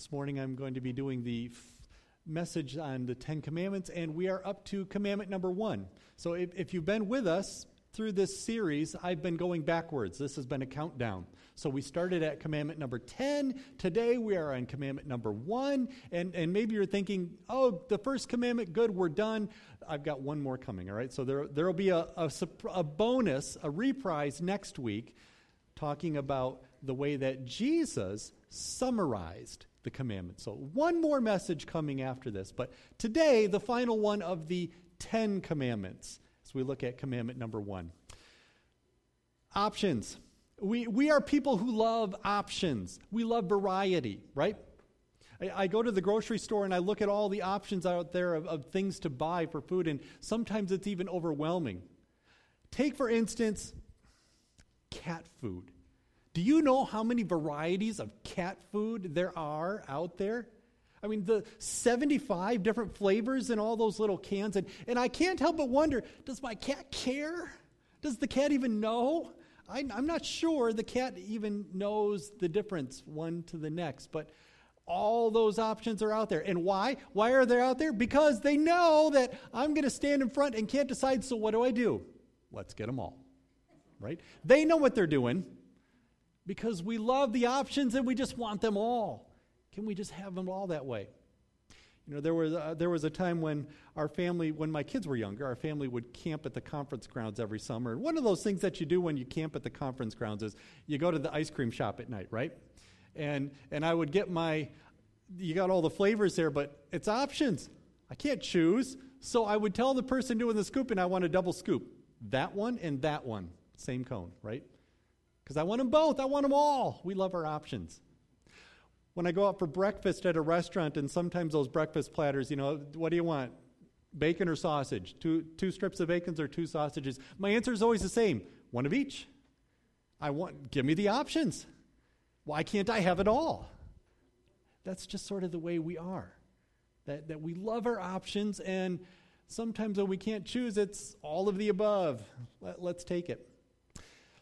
This morning I'm going to be doing the f- message on the Ten Commandments, and we are up to commandment number one. So if, if you've been with us through this series, I've been going backwards. This has been a countdown. So we started at commandment number 10. Today we are on commandment number 1. And, and maybe you're thinking, oh, the first commandment, good, we're done. I've got one more coming, all right? So there there will be a, a, a bonus, a reprise next week, talking about the way that Jesus summarized the commandments. So, one more message coming after this. But today, the final one of the Ten Commandments, as we look at commandment number one. Options. We, we are people who love options, we love variety, right? I, I go to the grocery store and I look at all the options out there of, of things to buy for food, and sometimes it's even overwhelming. Take, for instance, cat food. Do you know how many varieties of cat food there are out there? I mean, the 75 different flavors in all those little cans. And, and I can't help but wonder does my cat care? Does the cat even know? I, I'm not sure the cat even knows the difference one to the next. But all those options are out there. And why? Why are they out there? Because they know that I'm going to stand in front and can't decide, so what do I do? Let's get them all. Right? They know what they're doing because we love the options and we just want them all. Can we just have them all that way? You know, there was, a, there was a time when our family, when my kids were younger, our family would camp at the conference grounds every summer. And one of those things that you do when you camp at the conference grounds is you go to the ice cream shop at night, right? And, and I would get my, you got all the flavors there, but it's options. I can't choose. So I would tell the person doing the scooping, I want a double scoop. That one and that one, same cone, right? Because I want them both. I want them all. We love our options. When I go out for breakfast at a restaurant, and sometimes those breakfast platters, you know, what do you want? Bacon or sausage? Two, two strips of bacon or two sausages? My answer is always the same one of each. I want, give me the options. Why can't I have it all? That's just sort of the way we are. That, that we love our options, and sometimes when we can't choose, it's all of the above. Let, let's take it.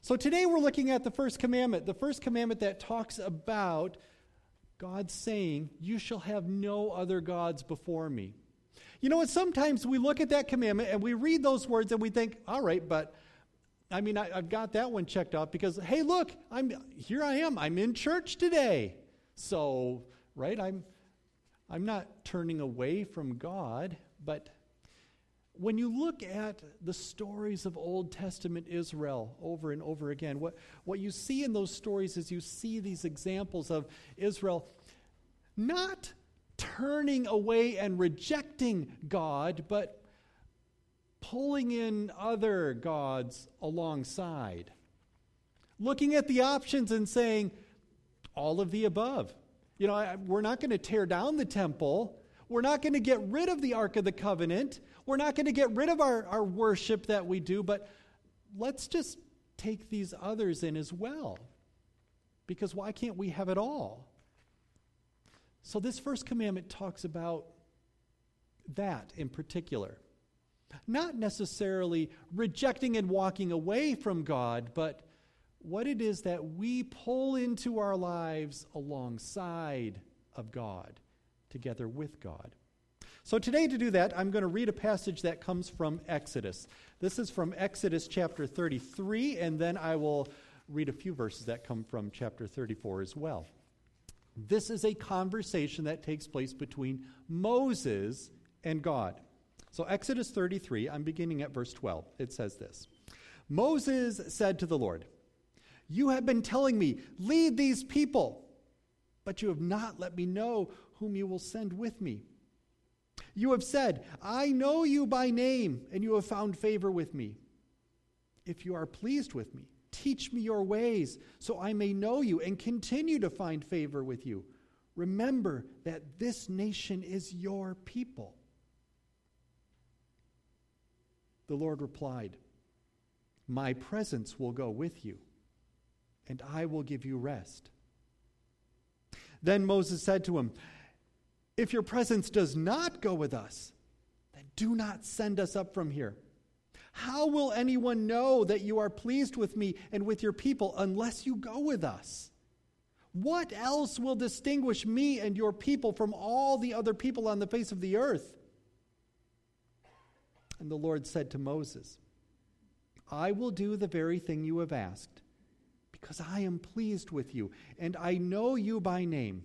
So today we're looking at the first commandment, the first commandment that talks about God saying, You shall have no other gods before me. You know what? Sometimes we look at that commandment and we read those words and we think, All right, but I mean, I, have got that one checked off because, hey, look, I'm here. I am. I'm in church today. So, right? I'm, I'm not turning away from God, but when you look at the stories of Old Testament Israel over and over again, what, what you see in those stories is you see these examples of Israel not turning away and rejecting God, but pulling in other gods alongside. Looking at the options and saying, all of the above. You know, I, we're not going to tear down the temple. We're not going to get rid of the Ark of the Covenant. We're not going to get rid of our, our worship that we do, but let's just take these others in as well. Because why can't we have it all? So, this first commandment talks about that in particular. Not necessarily rejecting and walking away from God, but what it is that we pull into our lives alongside of God, together with God. So, today, to do that, I'm going to read a passage that comes from Exodus. This is from Exodus chapter 33, and then I will read a few verses that come from chapter 34 as well. This is a conversation that takes place between Moses and God. So, Exodus 33, I'm beginning at verse 12. It says this Moses said to the Lord, You have been telling me, lead these people, but you have not let me know whom you will send with me. You have said, I know you by name, and you have found favor with me. If you are pleased with me, teach me your ways, so I may know you and continue to find favor with you. Remember that this nation is your people. The Lord replied, My presence will go with you, and I will give you rest. Then Moses said to him, if your presence does not go with us, then do not send us up from here. How will anyone know that you are pleased with me and with your people unless you go with us? What else will distinguish me and your people from all the other people on the face of the earth? And the Lord said to Moses, I will do the very thing you have asked, because I am pleased with you, and I know you by name.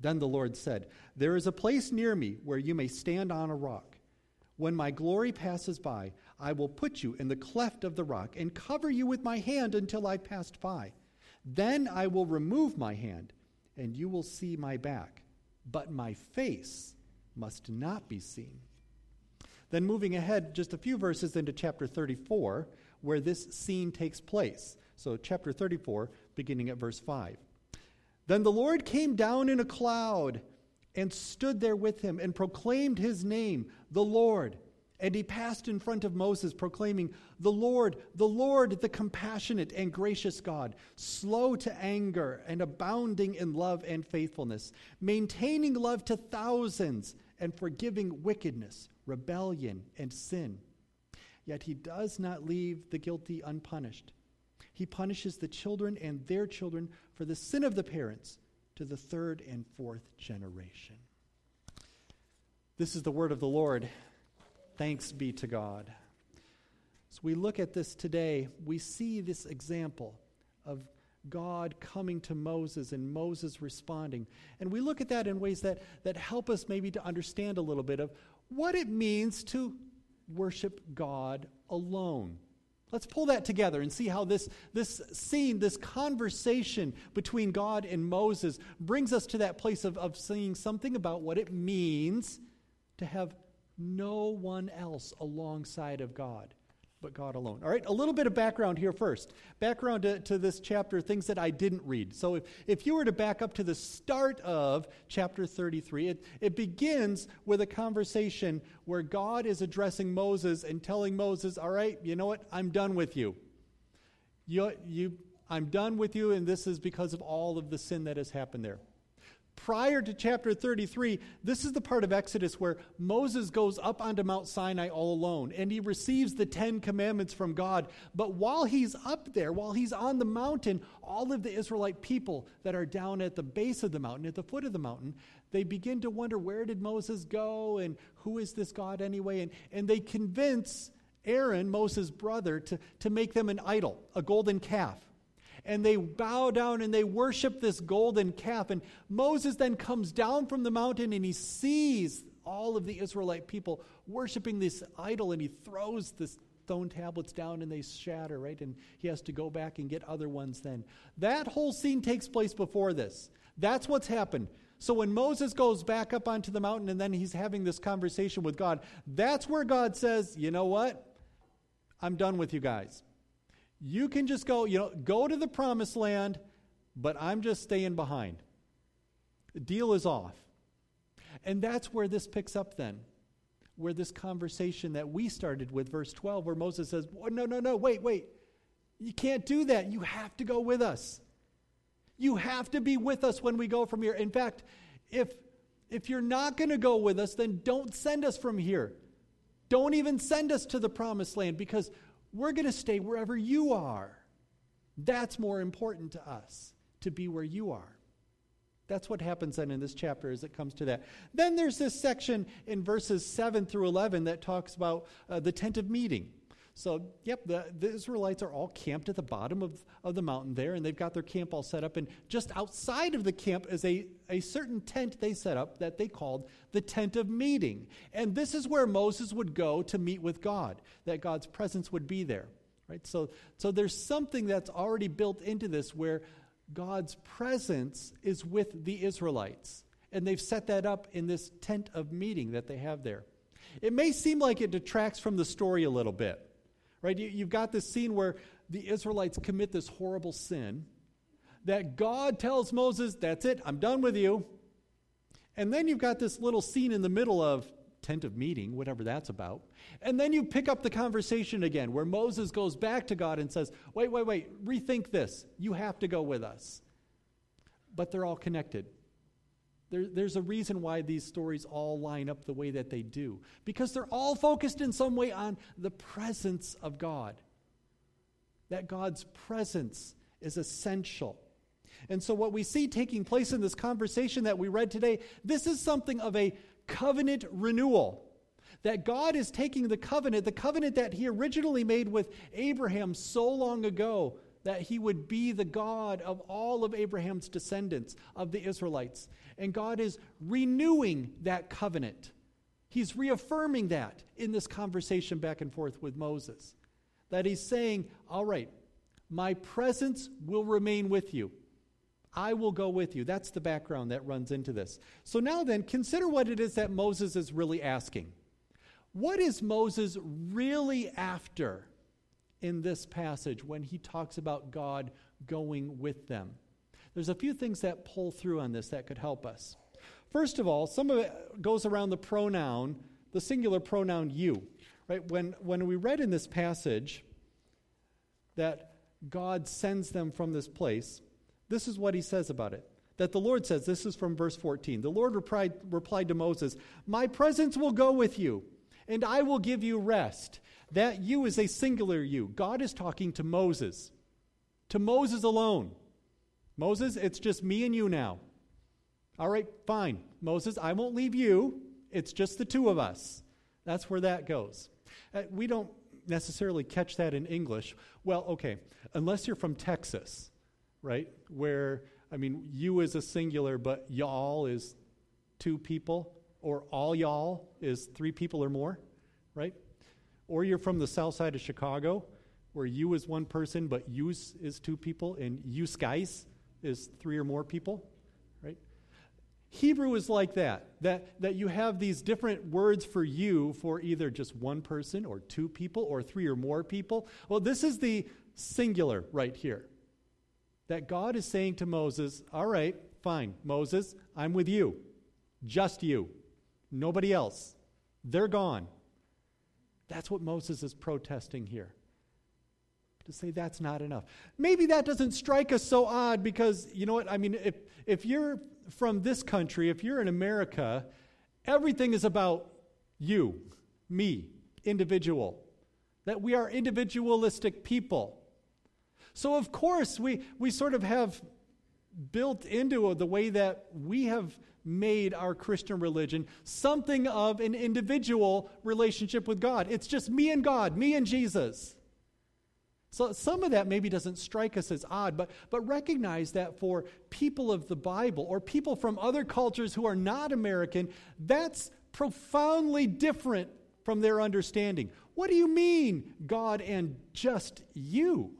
Then the Lord said, There is a place near me where you may stand on a rock. When my glory passes by, I will put you in the cleft of the rock and cover you with my hand until I passed by. Then I will remove my hand, and you will see my back, but my face must not be seen. Then, moving ahead just a few verses into chapter 34, where this scene takes place. So, chapter 34, beginning at verse 5. Then the Lord came down in a cloud and stood there with him and proclaimed his name, the Lord. And he passed in front of Moses, proclaiming, The Lord, the Lord, the compassionate and gracious God, slow to anger and abounding in love and faithfulness, maintaining love to thousands and forgiving wickedness, rebellion, and sin. Yet he does not leave the guilty unpunished. He punishes the children and their children for the sin of the parents to the third and fourth generation. This is the word of the Lord. Thanks be to God. As we look at this today, we see this example of God coming to Moses and Moses responding. And we look at that in ways that, that help us maybe to understand a little bit of what it means to worship God alone. Let's pull that together and see how this, this scene, this conversation between God and Moses brings us to that place of, of seeing something about what it means to have no one else alongside of God but God alone. All right, a little bit of background here first. Background to, to, this chapter, things that I didn't read. So if, if you were to back up to the start of chapter 33, it, it begins with a conversation where God is addressing Moses and telling Moses, All right, you know what? I'm done with you. You, you. I'm done with you, and this is because of all of the sin that has happened there prior to chapter 33, this is the part of Exodus where Moses goes up onto Mount Sinai all alone and he receives the Ten Commandments from God. But while he's up there, while he's on the mountain, all of the Israelite people that are down at the base of the mountain, at the foot of the mountain, they begin to wonder where did Moses go and who is this God anyway? And, and they convince Aaron, Moses' brother, to, to make them an idol, a golden calf and they bow down and they worship this golden calf. And Moses then comes down from the mountain and he sees all of the Israelite people worshiping this idol and he throws the stone tablets down and they shatter, right? And he has to go back and get other ones then. That whole scene takes place before this. That's what's happened. So when Moses goes back up onto the mountain and then he's having this conversation with God, that's where God says, you know what? I'm done with you guys. You can just go, you know, go to the promised land, but I'm just staying behind. The deal is off. And that's where this picks up then, where this conversation that we started with, verse 12, where Moses says, No, no, no, wait, wait. You can't do that. You have to go with us. You have to be with us when we go from here. In fact, if, if you're not going to go with us, then don't send us from here. Don't even send us to the promised land because we're going to stay wherever you are. That's more important to us, to be where you are. That's what happens then in this chapter as it comes to that. Then there's this section in verses 7 through 11 that talks about uh, the tent of meeting. So, yep, the, the, Israelites are all camped at the bottom of, of the mountain there, and they've got their camp all set up. And just outside of the camp is a, a certain tent they set up that they called the tent of meeting. And this is where Moses would go to meet with God, that God's presence would be there. Right? So, so there's something that's already built into this where God's presence is with the Israelites. And they've set that up in this tent of meeting that they have there. It may seem like it detracts from the story a little bit right? You, have got this scene where the Israelites commit this horrible sin, that God tells Moses, That's it, I'm done with you. And then you've got this little scene in the middle of tent of meeting, whatever that's about. And then you pick up the conversation again where Moses goes back to God and says, Wait, wait, wait, rethink this. You have to go with us. But they're all connected. There, there's a reason why these stories all line up the way that they do, because they're all focused in some way on the presence of God. That God's presence is essential. And so, what we see taking place in this conversation that we read today, this is something of a covenant renewal. That God is taking the covenant, the covenant that He originally made with Abraham so long ago, that He would be the God of all of Abraham's descendants, of the Israelites. And God is renewing that covenant. He's reaffirming that in this conversation back and forth with Moses. That He's saying, All right, my presence will remain with you. I will go with you. That's the background that runs into this. So now then, consider what it is that Moses is really asking. What is Moses really after in this passage when he talks about God going with them? There's a few things that pull through on this that could help us. First of all, some of it goes around the pronoun, the singular pronoun you. Right? When, when we read in this passage that God sends them from this place, this is what he says about it. That the Lord says, this is from verse 14. The Lord replied, replied to Moses, My presence will go with you, and I will give you rest. That you is a singular you. God is talking to Moses, to Moses alone. Moses, it's just me and you now. All right, fine. Moses, I won't leave you. It's just the two of us. That's where that goes. Uh, we don't necessarily catch that in English. Well, okay, unless you're from Texas right? Where, I mean, you is a singular, but y'all is two people, or all y'all is three people or more, right? Or you're from the south side of Chicago, where you is one person, but youse is two people, and youse guys is three or more people, right? Hebrew is like that, that, that you have these different words for you for either just one person or two people or three or more people. Well, this is the singular right here that God is saying to Moses, All right, fine, Moses, I'm with you. Just you. Nobody else. They're gone. That's what Moses is protesting here. To say that's not enough. Maybe that doesn't strike us so odd because, you know what? I mean, if, if you're from this country, if you're in America, everything is about you, me, individual. That we are individualistic people. So, of course, we, we sort of have built into the way that we have made our Christian religion something of an individual relationship with God. It's just me and God, me and Jesus. So some of that maybe doesn't strike us as odd, but, but recognize that for people of the Bible or people from other cultures who are not American, that's profoundly different from their understanding. What do you mean, God and just you?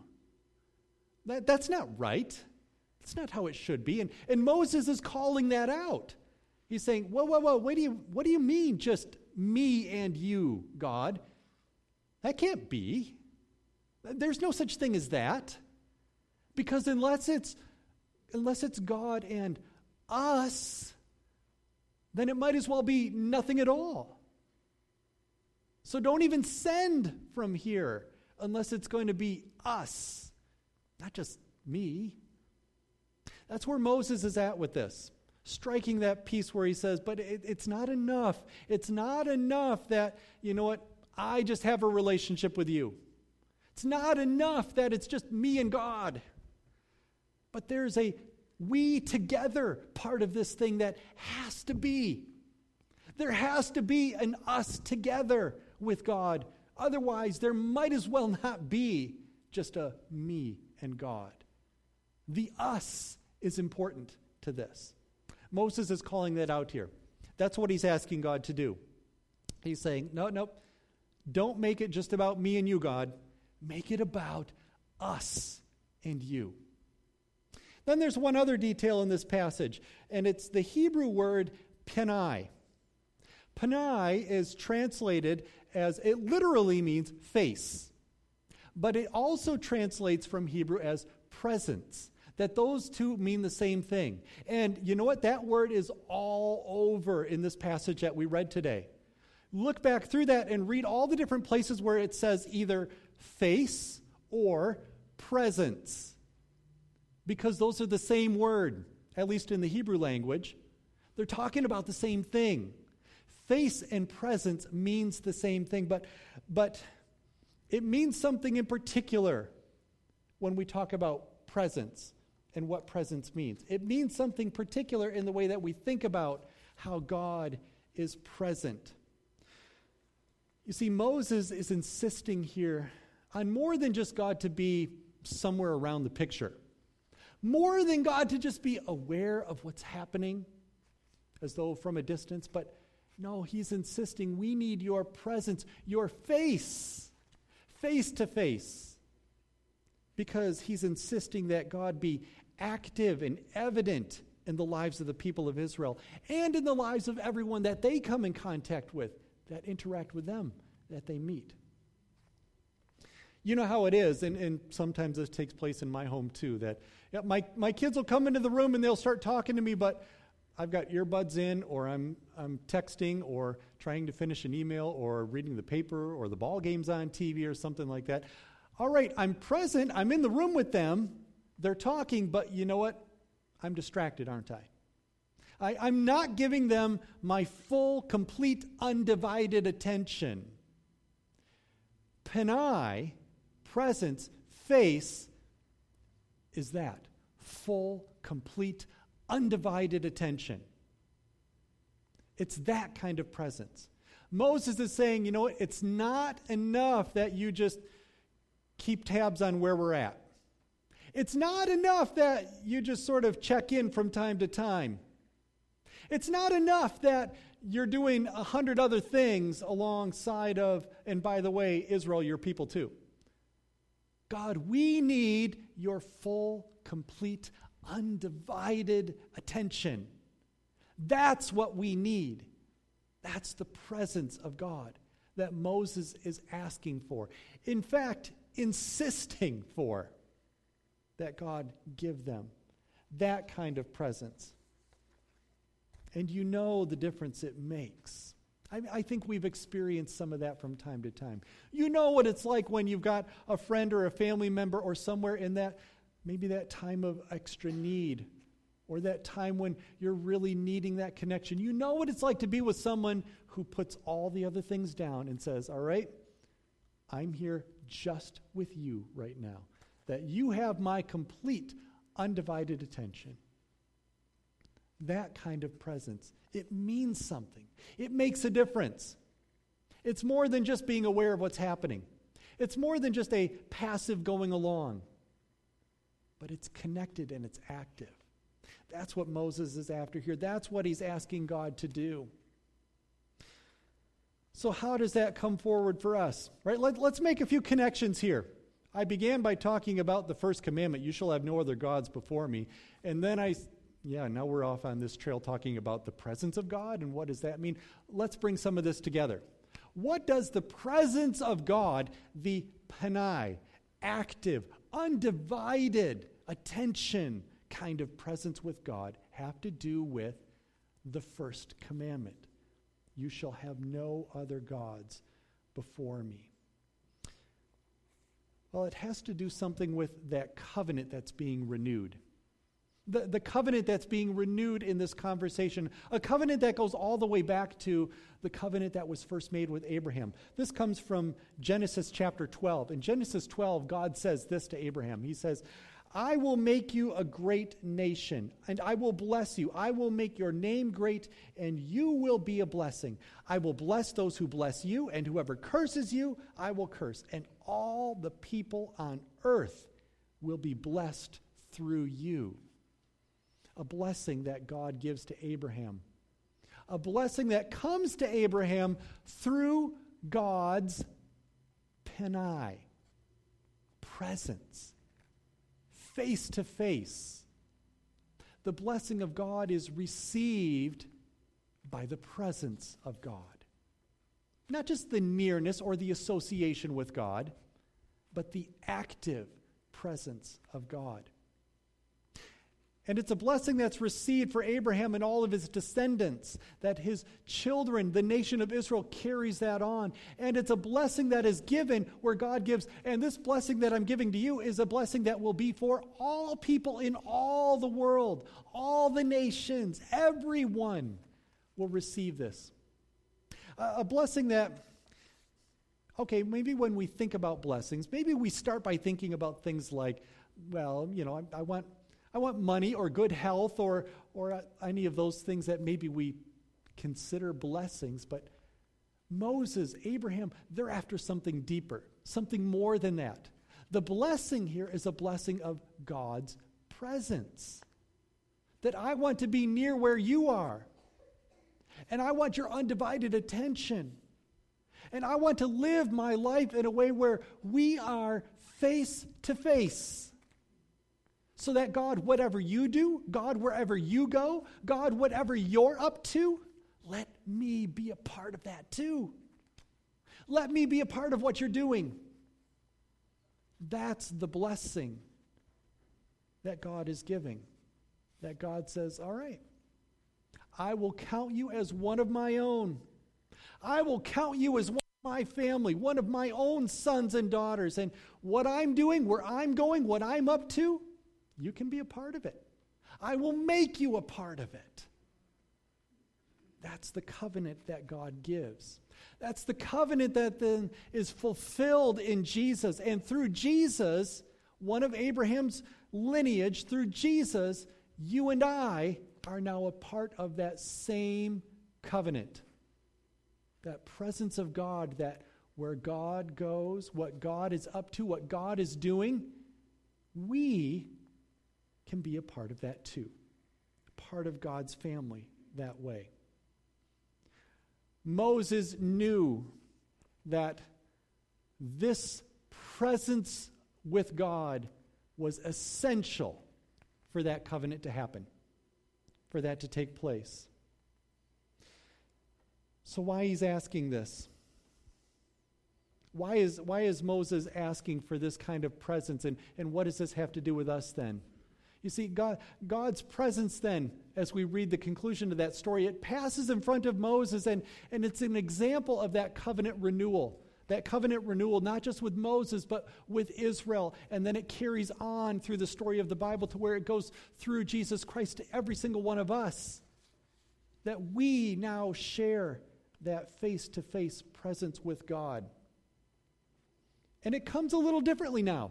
That, that's not right. That's not how it should be. And, and Moses is calling that out. He's saying, Whoa, whoa, whoa, what do, you, what do you mean just me and you, God? That can't be. There's no such thing as that. Because unless it's unless it's God and us, then it might as well be nothing at all. So don't even send from here unless it's going to be us not just me. That's where Moses is at with this, striking that piece where he says, But it, it's not enough. It's not enough that, you know what, I just have a relationship with you. It's not enough that it's just me and God. But there's a we together part of this thing that has to be. There has to be an us together with God. Otherwise, there might as well not be just a me and God. The us is important to this. Moses is calling that out here. That's what he's asking God to do. He's saying, No, no, don't make it just about me and you, God. Make it about us and you. Then there's one other detail in this passage, and it's the Hebrew word penai. Penai is translated as it literally means face but it also translates from Hebrew as presence. That those two mean the same thing. And you know what? That word is all over in this passage that we read today. Look back through that and read all the different places where it says either face or presence. Because those are the same word, at least in the Hebrew language. They're talking about the same thing. Face and presence means the same thing, but, but it means something in particular when we talk about presence and what presence means. It means something particular in the way that we think about how God is present. You see, Moses is insisting here on more than just God to be somewhere around the picture, more than God to just be aware of what's happening as though from a distance, but no, he's insisting we need your presence, your face, face to face. Because he's insisting that God be active and evident in the lives of the people of Israel and in the lives of everyone that they come in contact with, that interact with them, that they meet. You know how it is, and, and sometimes this takes place in my home too, that yeah, my, my kids will come into the room and they'll start talking to me, but I've got earbuds in, or I'm, I'm texting, or trying to finish an email, or reading the paper, or the ball game's on TV, or something like that. All right, I'm present, I'm in the room with them, they're talking, but you know what? I'm distracted, aren't I? I am not giving them my full, complete, undivided attention. Panai, presence, face, is that full, complete, undivided attention. It's that kind of presence. Moses is saying, you know, it's not enough that you just keep tabs on where we're at. It's not enough that you just sort of check in from time to time. It's not enough that you're doing a hundred other things alongside of, and by the way, Israel, your people too. God, we need your full, complete, undivided attention. That's what we need. That's the presence of God that Moses is asking for. In fact, insisting for that God give them that kind of presence. And you know the difference it makes. I, I, think we've experienced some of that from time to time. You know what it's like when you've got a friend or a family member or somewhere in that, maybe that time of extra need or that time when you're really needing that connection. You know what it's like to be with someone who puts all the other things down and says, All right, I'm here just with you right now that you have my complete, undivided attention. That kind of presence, it means something, it makes a difference. It's more than just being aware of what's happening, it's more than just a passive going along, but it's connected and it's active. That's what Moses is after here. That's what he's asking God to do. So, how does that come forward for us? Right? Let, us make a few connections here. I began by talking about the first commandment you shall have no other gods before me. And then I, yeah, now we're off on this trail talking about the presence of God and what does that mean? Let's bring some of this together. What does the presence of God, the panai, active, undivided attention kind of presence with God, have to do with the first commandment? You shall have no other gods before me. Well, it has to do something with that covenant that's being renewed. The, the covenant that's being renewed in this conversation, a covenant that goes all the way back to the covenant that was first made with Abraham. This comes from Genesis chapter 12. In Genesis 12, God says this to Abraham He says, I will make you a great nation, and I will bless you. I will make your name great, and you will be a blessing. I will bless those who bless you, and whoever curses you, I will curse. And all the people on earth will be blessed through you. A blessing that God gives to Abraham. A blessing that comes to Abraham through God's penai, presence face to face. The blessing of God is received by the presence of God. Not just the nearness or the association with God, but the active presence of God. And it's a blessing that's received for Abraham and all of his descendants, that his children, the nation of Israel, carries that on. And it's a blessing that is given where God gives. And this blessing that I'm giving to you is a blessing that will be for all people in all the world, all the nations, everyone will receive this. A blessing that, okay, maybe when we think about blessings, maybe we start by thinking about things like, well, you know, I, I want I want money or good health or, or any of those things that maybe we consider blessings. But Moses, Abraham, they're after something deeper, something more than that. The blessing here is a blessing of God's presence. That I want to be near where you are. And I want your undivided attention. And I want to live my life in a way where we are face to face so that God, whatever you do, God, wherever you go, God, whatever you're up to, let me be a part of that too. Let me be a part of what you're doing. That's the blessing that God is giving. That God says, All right, I will count you as one of my own. I will count you as one of my family, one of my own sons and daughters. And what I'm doing, where I'm going, what I'm up to, you can be a part of it. I will make you a part of it. That's the covenant that God gives. That's the covenant that then is fulfilled in Jesus. And through Jesus, one of Abraham's lineage, through Jesus, you and I are now a part of that same covenant. That presence of God, that where God goes, what God is up to, what God is doing, we can be a part of that too, part of God's family that way. Moses knew that this presence with God was essential for that covenant to happen, for that to take place. So, why he's asking this? Why is, why is Moses asking for this kind of presence? And, and what does this have to do with us then? You see, God, God's presence then, as we read the conclusion of that story, it passes in front of Moses, and, and it's an example of that covenant renewal. That covenant renewal, not just with Moses, but with Israel. And then it carries on through the story of the Bible to where it goes through Jesus Christ to every single one of us. That we now share that face to face presence with God. And it comes a little differently now.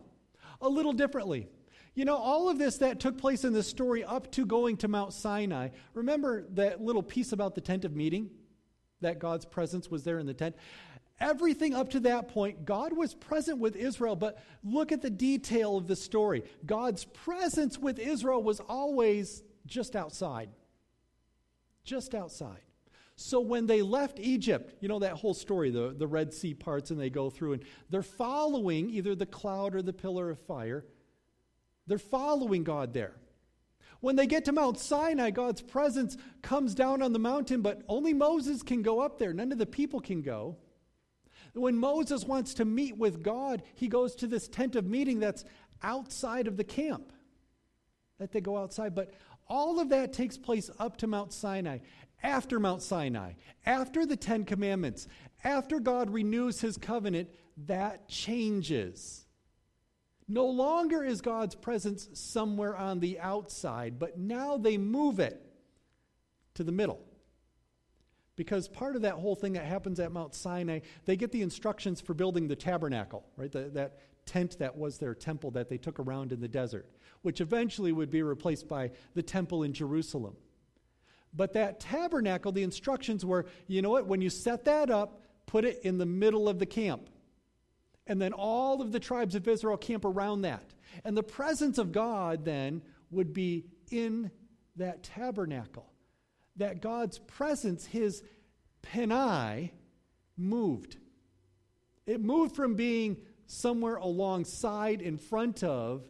A little differently. You know, all of this that took place in the story up to going to Mount Sinai, remember that little piece about the tent of meeting? That God's presence was there in the tent? Everything up to that point, God was present with Israel, but look at the detail of the story. God's presence with Israel was always just outside. Just outside. So when they left Egypt, you know that whole story, the, the Red Sea parts, and they go through, and they're following either the cloud or the pillar of fire. They're following God there. When they get to Mount Sinai, God's presence comes down on the mountain, but only Moses can go up there. None of the people can go. When Moses wants to meet with God, he goes to this tent of meeting that's outside of the camp. That they go outside. But all of that takes place up to Mount Sinai. After Mount Sinai, after the Ten Commandments, after God renews his covenant, that changes. No longer is God's presence somewhere on the outside, but now they move it to the middle. Because part of that whole thing that happens at Mount Sinai, they get the instructions for building the tabernacle, right? The, that tent that was their temple that they took around in the desert, which eventually would be replaced by the temple in Jerusalem. But that tabernacle, the instructions were you know what? When you set that up, put it in the middle of the camp and then all of the tribes of Israel camp around that. And the presence of God then would be in that tabernacle. That God's presence, his penai, moved. It moved from being somewhere alongside, in front of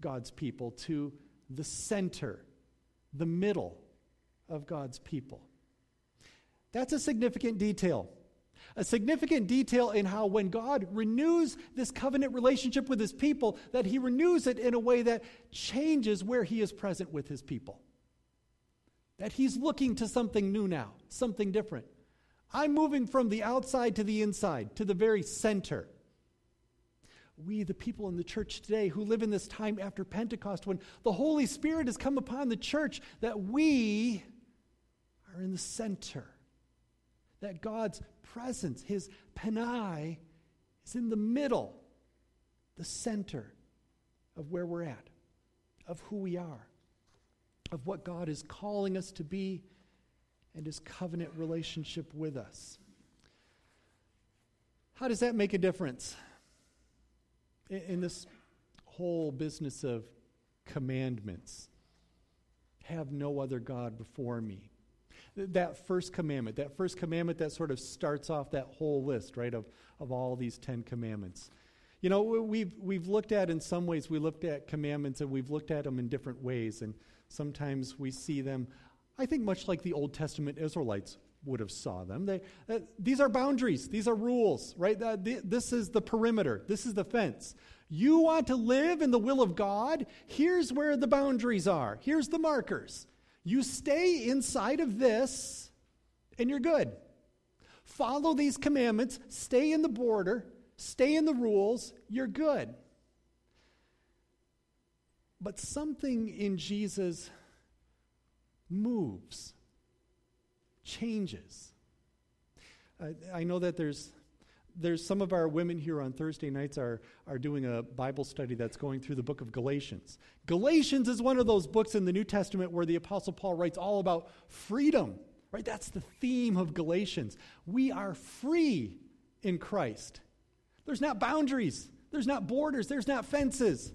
God's people, to the center, the middle of God's people. That's a significant detail. A significant detail in how when God renews this covenant relationship with his people, that he renews it in a way that changes where he is present with his people. That he's looking to something new now, something different. I'm moving from the outside to the inside, to the very center. We, the people in the church today who live in this time after Pentecost, when the Holy Spirit has come upon the church, that we are in the center. That God's presence, His Panai, is in the middle, the center of where we're at, of who we are, of what God is calling us to be, and His covenant relationship with us. How does that make a difference in, in this whole business of commandments? Have no other God before me that first commandment, that first commandment that sort of starts off that whole list, right, of, of all these Ten Commandments. You know, we've, we've looked at, in some ways, we looked at commandments and we've looked at them in different ways. And sometimes we see them, I think, much like the Old Testament Israelites would have saw them. They, uh, these are boundaries. These are rules, right? Uh, th- this is the perimeter. This is the fence. You want to live in the will of God? Here's where the boundaries are. Here's the markers. You stay inside of this, and you're good. Follow these commandments, stay in the border, stay in the rules, you're good. But something in Jesus moves, changes. I know that there's there's some of our women here on Thursday nights are, are doing a Bible study that's going through the book of Galatians. Galatians is one of those books in the New Testament where the Apostle Paul writes all about freedom, right? That's the theme of Galatians. We are free in Christ. There's not boundaries, there's not borders, there's not fences.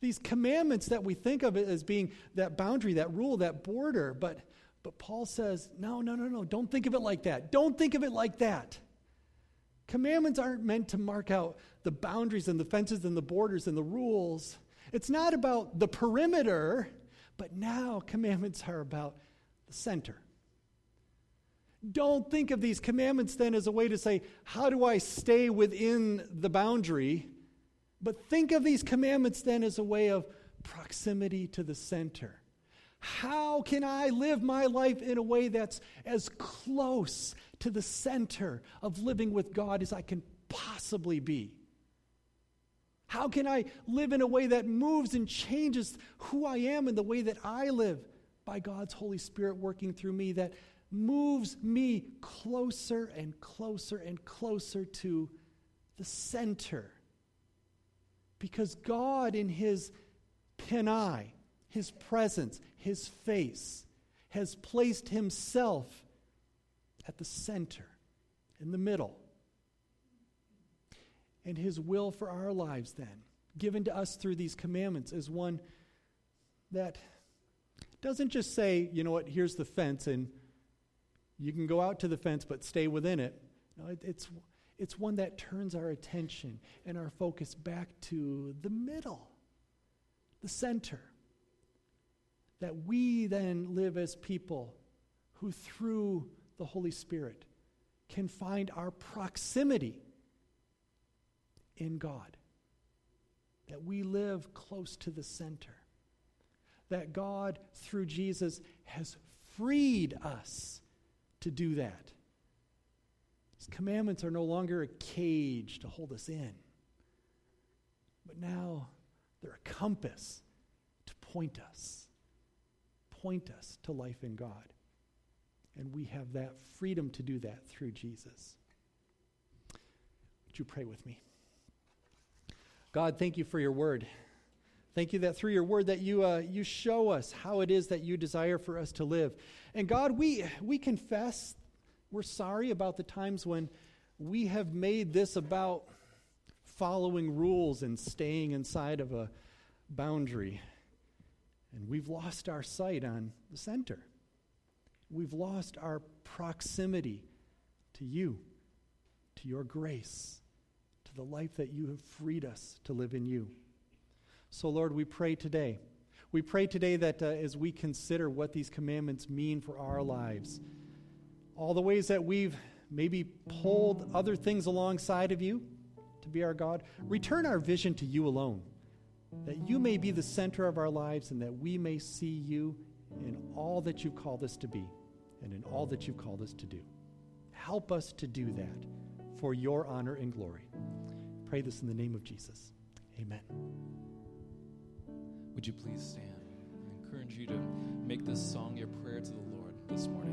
These commandments that we think of as being that boundary, that rule, that border, but, but Paul says, no, no, no, no, don't think of it like that. Don't think of it like that. Commandments aren't meant to mark out the boundaries and the fences and the borders and the rules. It's not about the perimeter, but now commandments are about the center. Don't think of these commandments then as a way to say, how do I stay within the boundary? But think of these commandments then as a way of proximity to the center. How can I live my life in a way that's as close to the center of living with God as I can possibly be? How can I live in a way that moves and changes who I am and the way that I live by God's Holy Spirit working through me that moves me closer and closer and closer to the center? Because God, in His Panai, His presence, his face, has placed himself at the center, in the middle. And his will for our lives, then, given to us through these commandments, is one that doesn't just say, you know what, here's the fence, and you can go out to the fence, but stay within it. No, it, it's, it's one that turns our attention and our focus back to the middle, the center that we then live as people who, through the Holy Spirit, can find our proximity in God. That we live close to the center. That God, through Jesus, has freed us to do that. His commandments are no longer a cage to hold us in, but now they're a compass to point us point us to life in God. And we have that freedom to do that through Jesus. Would you pray with me? God, thank you for your word. Thank you that through your word that you, uh, you show us how it is that you desire for us to live. And God, we, we confess we're sorry about the times when we have made this about following rules and staying inside of a boundary. And we've lost our sight on the center. We've lost our proximity to you, to your grace, to the life that you have freed us to live in you. So, Lord, we pray today. We pray today that uh, as we consider what these commandments mean for our lives, all the ways that we've maybe pulled other things alongside of you to be our God. Return our vision to you alone, that you may be the center of our lives and that we may see you in all that you've called us to be and in all that you've called us to do. Help us to do that for your honor and glory. Pray this in the name of Jesus. Amen. Would you please stand? I encourage you to make this song your prayer to the Lord this morning.